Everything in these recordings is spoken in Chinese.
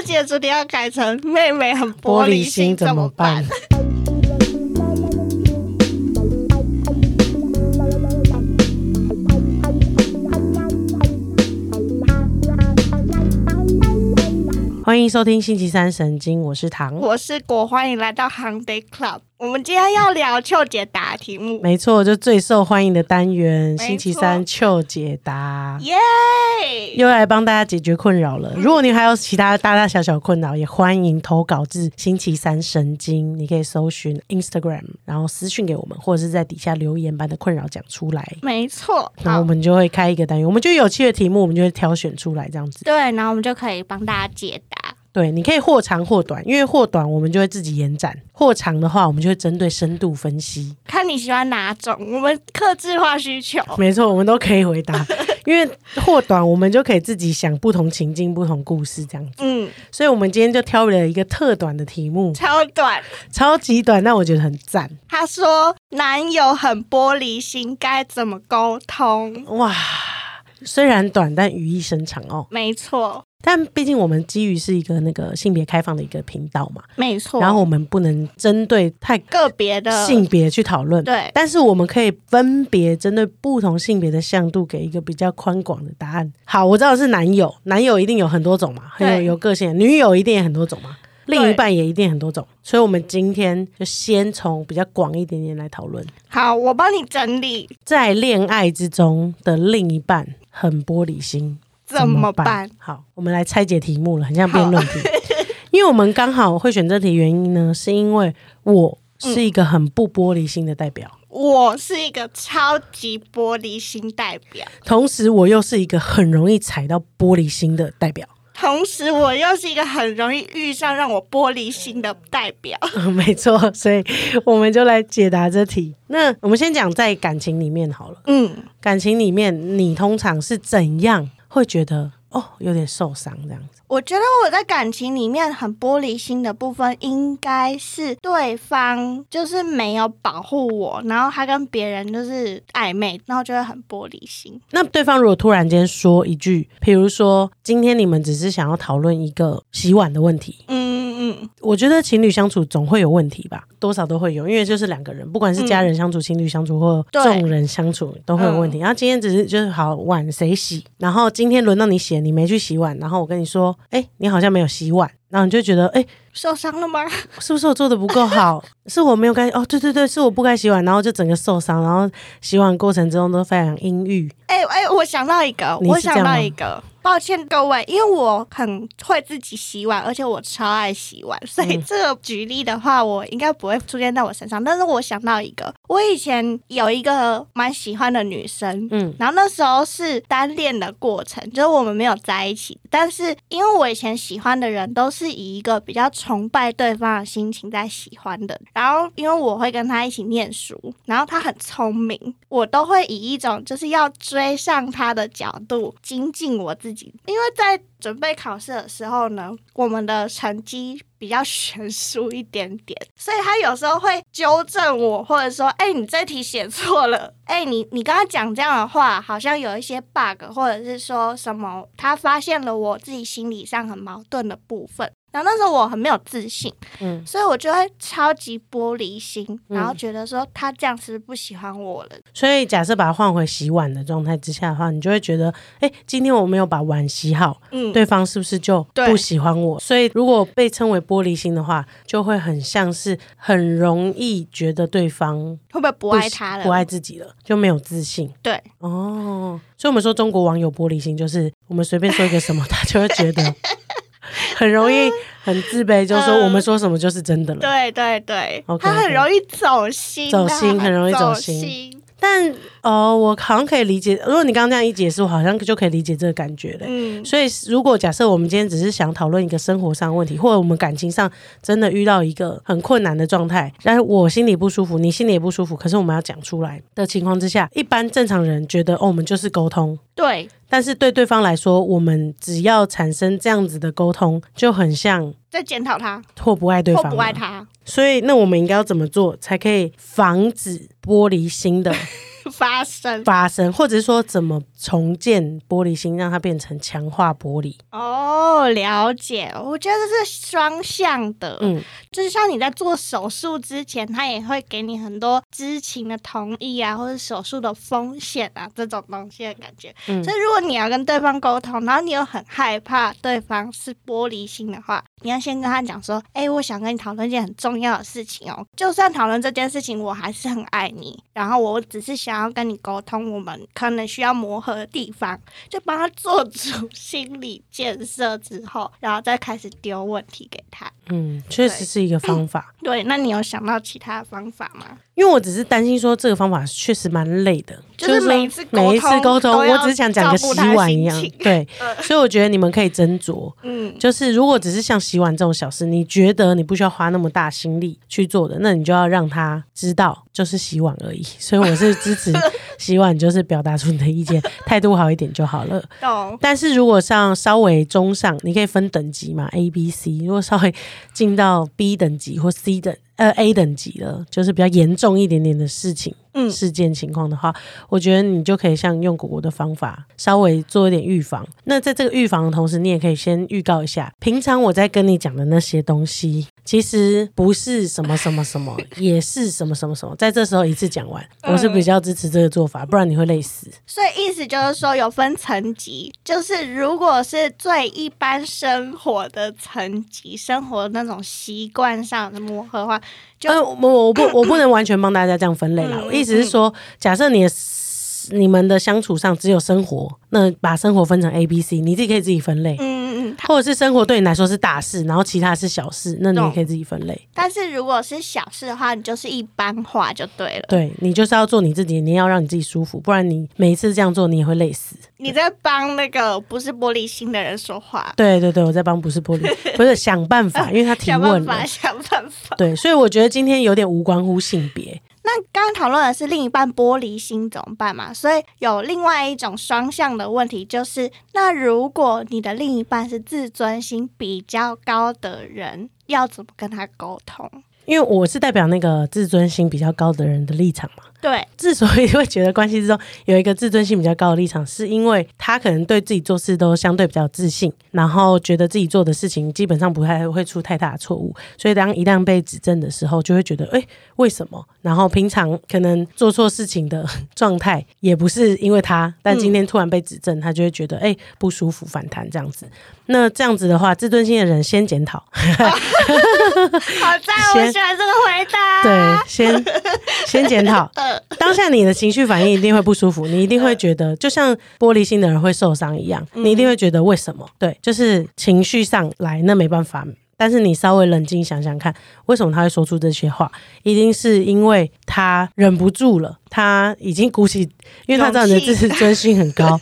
这节主题要改成“妹妹很玻璃心怎么办”。欢迎收听星期三神经，我是唐，我是果，欢迎来到 Holiday Club。我们今天要聊秋解答题目，没错，就最受欢迎的单元，星期三秋解答，耶！又来帮大家解决困扰了。如果你还有其他大大小小困扰，也欢迎投稿至星期三神经，你可以搜寻 Instagram，然后私讯给我们，或者是在底下留言，把你的困扰讲出来。没错，然后我，们就会开一个单元，我们就有趣的题目，我们就会挑选出来这样子。对，然后我们就可以帮大家解答。对，你可以或长或短，因为或短我们就会自己延展，或长的话我们就会针对深度分析。看你喜欢哪种，我们克制化需求。没错，我们都可以回答，因为或短我们就可以自己想不同情境、不同故事这样子。嗯，所以我们今天就挑了一个特短的题目，超短。超级短，那我觉得很赞。他说男友很玻璃心，该怎么沟通？哇，虽然短，但语义深长哦。没错，但毕竟我们基于是一个那个性别开放的一个频道嘛，没错。然后我们不能针对太个别的性别去讨论。对但是我们可以分别针对不同性别的向度给一个比较宽广的答案。好，我知道是男友，男友一定有很多种嘛，很有有个性；女友一定也很多种嘛，另一半也一定很多种。所以，我们今天就先从比较广一点点来讨论，好，我帮你整理在恋爱之中的另一半很玻璃心，怎么办？好，我们来拆解题目了，很像辩论题。因为我们刚好会选这题，原因呢，是因为我是一个很不玻璃心的代表。我是一个超级玻璃心代表，同时我又是一个很容易踩到玻璃心的代表。同时我又是一个很容易遇上让我玻璃心的代表。没错，所以我们就来解答这题。那我们先讲在感情里面好了。嗯，感情里面，你通常是怎样会觉得哦有点受伤这样子？我觉得我在感情里面很玻璃心的部分，应该是对方就是没有保护我，然后他跟别人就是暧昧，然后就会很玻璃心。那对方如果突然间说一句，比如说今天你们只是想要讨论一个洗碗的问题，嗯嗯。我觉得情侣相处总会有问题吧，多少都会有，因为就是两个人，不管是家人相处、情侣相处或众人相处，都会有问题。然后今天只是就是好碗谁洗，然后今天轮到你洗，你没去洗碗，然后我跟你说，哎，你好像没有洗碗，然后你就觉得，哎，受伤了吗？是不是我做的不够好？是我没有该哦，对对对，是我不该洗碗，然后就整个受伤，然后洗碗过程中都非常阴郁。哎、哎、我想到一个，我想到一个。抱歉各位，因为我很会自己洗碗，而且我超爱洗碗，所以嗯这个举例的话，我应该不会出现在我身上。但是我想到一个，我以前有一个蛮喜欢的女生，嗯然后那时候是单恋的过程，就是我们没有在一起。但是因为我以前喜欢的人都是以一个比较崇拜对方的心情在喜欢的，然后因为我会跟他一起念书，然后他很聪明，我都会以一种就是要追上他的角度精进我自己。因为在准备考试的时候呢，我们的成绩比较悬殊一点点，所以他有时候会纠正我，或者说：“哎、你这题写错了。哎、你你刚刚讲这样的话，好像有一些 bug，或者是说什么，他发现了我自己心理上很矛盾的部分。”然后那时候我很没有自信，嗯，所以我就会超级玻璃心，嗯然后觉得说他这样是不是不喜欢我了？所以假设把它换回洗碗的状态之下的话，你就会觉得，哎，今天我没有把碗洗好，嗯，对方是不是就不喜欢我？所以如果被称为玻璃心的话，就会很像是很容易觉得对方会不会不爱他了？不爱自己了，就没有自信。对，哦，所以我们说中国网友玻璃心，就是我们随便说一个什么，他就会觉得很容易很自卑，就说嗯我们说什么就是真的了。对对对。他很容易走心，走心很容易走走心但哦，我好像可以理解，如果你刚刚这样一解释，我好像就可以理解这个感觉了。嗯，所以，如果假设我们今天只是想讨论一个生活上的问题，或者我们感情上真的遇到一个很困难的状态，但是我心里不舒服，你心里也不舒服，可是我们要讲出来的情况之下，一般正常人觉得哦，我们就是沟通。对，但是对对方来说，我们只要产生这样子的沟通，就很像在检讨他或不爱对方，或不爱。他。所以，那我们应该要怎么做，才可以防止玻璃心的 发生。发生，或者是说怎么重建玻璃心，让它变成强化玻璃。哦，了解。我觉得这是双向的，嗯，就是像你在做手术之前，他也会给你很多知情的同意啊，或者手术的风险啊这种东西的感觉。嗯所以如果你要跟对方沟通，然后你又很害怕对方是玻璃心的话，你要先跟他讲说：“哎、我想跟你讨论一件很重要的事情哦。就算讨论这件事情，我还是很爱你，然后我只是想想要跟你沟通，我们可能需要磨合的地方，就帮他做足心理建设之后，然后再开始丢问题给他。嗯，确实是一个方法。对，那你有想到其他的方法吗？因为我只是担心说这个方法确实蛮累的，就是每一次沟每一次通沟通，我只是想讲个洗碗一样对，所以我觉得你们可以斟酌。嗯，就是如果只是像洗碗这种小事，你觉得你不需要花那么大心力去做的，那你就要让他知道，就是洗碗而已。所以我是支持洗碗，就是表达出你的意见，态度好一点就好了。懂。但是如果像稍微中上，你可以分等级嘛，A、B、C。如果稍微进到 B 等级或 C 等呃 A 等级了，就是比较严重一点点的事情。嗯事件情况的话，我觉得你就可以像用果果的方法，稍微做一点预防。那在这个预防的同时，你也可以先预告一下，平常我在跟你讲的那些东西，其实不是什么什么什么，也是什么什么什么。在这时候一次讲完，我是比较支持这个做法，不然你会累死。所以意思就是说，有分层级，就是如果是最一般生活的层级，生活那种习惯上的磨合的话，就呃，我我不 我不能完全帮大家这样分类啦。嗯我意思是说，假设你的你们的相处上只有生活，那把生活分成 A、B、C，你自己可以自己分类。嗯或者是生活对你来说是大事，然后其他是小事，那你也可以自己分类。但是如果是小事的话，你就是一般化就对了。对你就是要做你自己，你要让你自己舒服，不然你每一次这样做，你也会累死。你在帮那个不是玻璃心的人说话，对对对，我在帮不是玻璃，不是想办法，因为他提问了。办法，想办法。对，所以我觉得今天有点无关乎性别。那刚刚讨论的是另一半玻璃心怎么办嘛？所以有另外一种双向的问题，就是那如果你的另一半是自尊心比较高的人，要怎么跟他沟通？因为我是代表那个自尊心比较高的人的立场嘛。对，之所以会觉得关系之中有一个自尊心比较高的立场，是因为他可能对自己做事都相对比较自信，然后觉得自己做的事情基本上不太会出太大的错误，所以当一旦被指正的时候，就会觉得哎、诶为什么？然后平常可能做错事情的状态也不是因为他，但今天突然被指正，他就会觉得哎、诶不舒服反弹这样子。那这样子的话，自尊心的人先检讨，好在我先喜欢这个回答。对，先先检讨。呃，当下你的情绪反应一定会不舒服，你一定会觉得，就像玻璃心的人会受伤一样，你一定会觉得为什么？对，就是情绪上来，那没办法。但是你稍微冷静想想看，为什么他会说出这些话？一定是因为他忍不住了，他已经鼓起，因为他知道你的自尊心很高，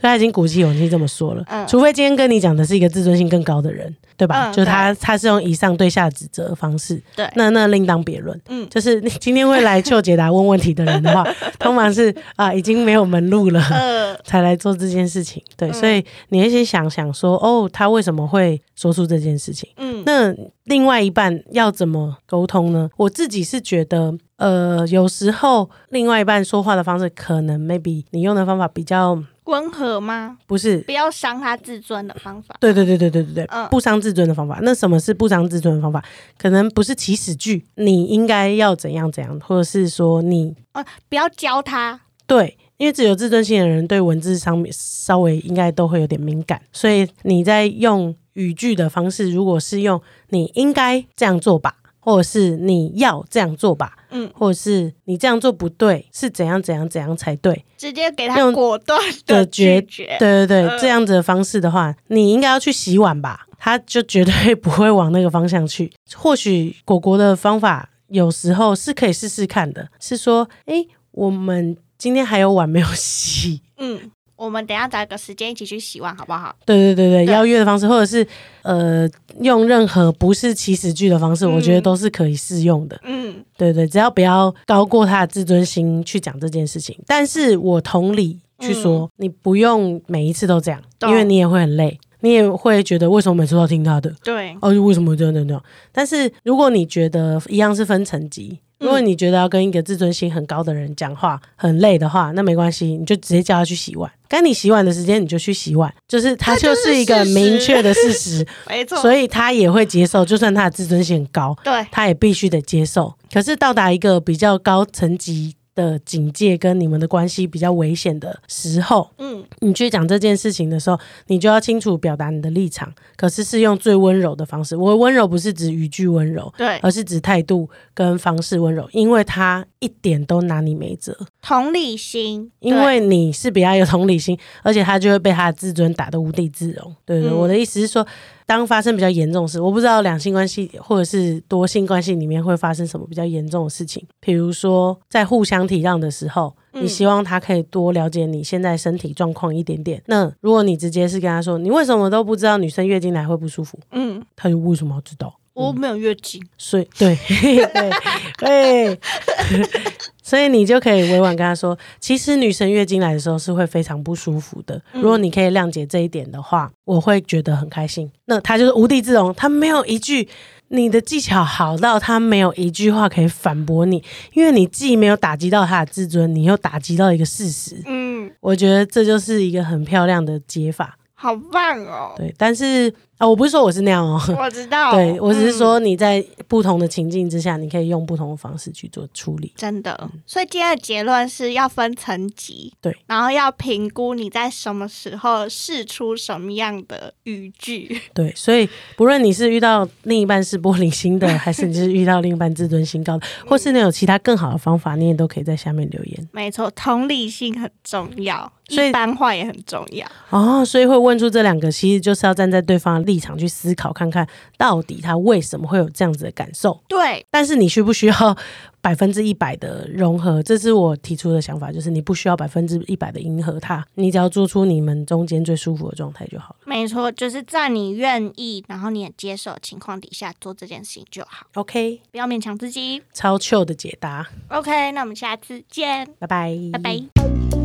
所以他已经鼓起勇气这么说了。嗯除非今天跟你讲的是一个自尊心更高的人，对吧？嗯就是他，他是用以上对下指责的方式，对，那那另当别论。嗯就是你今天会来求解答问问题的人的话，通常是啊已经没有门路了。呃，才来做这件事情，对，嗯所以你也先想想说，哦，他为什么会说出这件事情？嗯，那另外一半要怎么沟通呢？我自己是觉得，呃，有时候另外一半说话的方式，可能 maybe 你用的方法比较温和吗？不是不要伤他自尊的方法。对对对对对对对，嗯不伤自尊的方法。那什么是不伤自尊的方法？可能不是起始句，你应该要怎样怎样，或者是说你哦，不要教他。对，因为只有自尊心的人对文字上面稍微应该都会有点敏感，所以你在用语句的方式，如果是用你应该这样做吧，或者是你要这样做吧，嗯，或者是你这样做不对，是怎样怎样怎样才对。直接给他用果断的拒决绝。对对对，嗯这样子的方式的话，你应该要去洗碗吧，他就绝对不会往那个方向去。或许果果的方法有时候是可以试试看的，是说，诶，我们今天还有碗没有洗。嗯，我们等一下找一个时间一起去洗碗，好不好？对对对对，对邀约的方式，或者是呃，用任何不是起始句的方式，嗯我觉得都是可以适用的。嗯对对，只要不要高过他的自尊心去讲这件事情。但是我同理去说，你不用每一次都这样，因为你也会很累，你也会觉得为什么每次都要听他的？对，哦，为什么这样这样这样？但是如果你觉得一样是分层级，如果你觉得要跟一个自尊心很高的人讲话很累的话，那没关系，你就直接叫他去洗碗。该你洗碗的时间，你就去洗碗，就是他就是一个明确的事实，没错，所以他也会接受，就算他的自尊心很高，对，他也必须得接受。可是到达一个比较高层级。的警戒跟你们的关系比较危险的时候，嗯，你去讲这件事情的时候，你就要清楚表达你的立场，可是是用最温柔的方式。我温柔不是指语句温柔，对，而是指态度跟方式温柔，因为他一点都拿你没辙。同理心，因为你是比较有同理心，而且他就会被他的自尊打得无地自容。对对，我的意思是说。当发生比较严重的事，我不知道两性关系或者是多性关系里面会发生什么比较严重的事情。比如说，在互相体谅的时候，你希望他可以多了解你现在身体状况一点点。那如果你直接是跟他说，你为什么都不知道女生月经来会不舒服？嗯，他就为什么要知道？我没有月经，所以对对对。所以你就可以委婉跟他说，其实女生月经来的时候是会非常不舒服的。如果你可以谅解这一点的话，我会觉得很开心。那他就是无地自容，他没有一句你的技巧好到他没有一句话可以反驳你，因为你既没有打击到他的自尊，你又打击到一个事实。嗯，我觉得这就是一个很漂亮的解法。好棒哦！对，但是啊，我不是说我是那样哦，我知道。对我只是说你在不同的情境之下，你可以用不同的方式去做处理。真的，所以今天的结论是要分层级，对，然后要评估你在什么时候试出什么样的语句。对，所以不论你是遇到另一半是玻璃心的，还是你是遇到另一半自尊心高的，或是你有其他更好的方法，你也都可以在下面留言。没错，同理心很重要。一般化也很重要哦，所以会问出这两个，其实就是要站在对方的立场去思考，看看到底他为什么会有这样子的感受。对，但是你需不需要百分之一百的融合？这是我提出的想法，就是你不需要百分之一百的迎合他，你只要做出你们中间最舒服的状态就好了。没错，就是在你愿意，然后你也接受的情况底下做这件事情就好。OK，不要勉强自己。超 Q 的解答。OK，那我们下次见，拜拜，拜拜。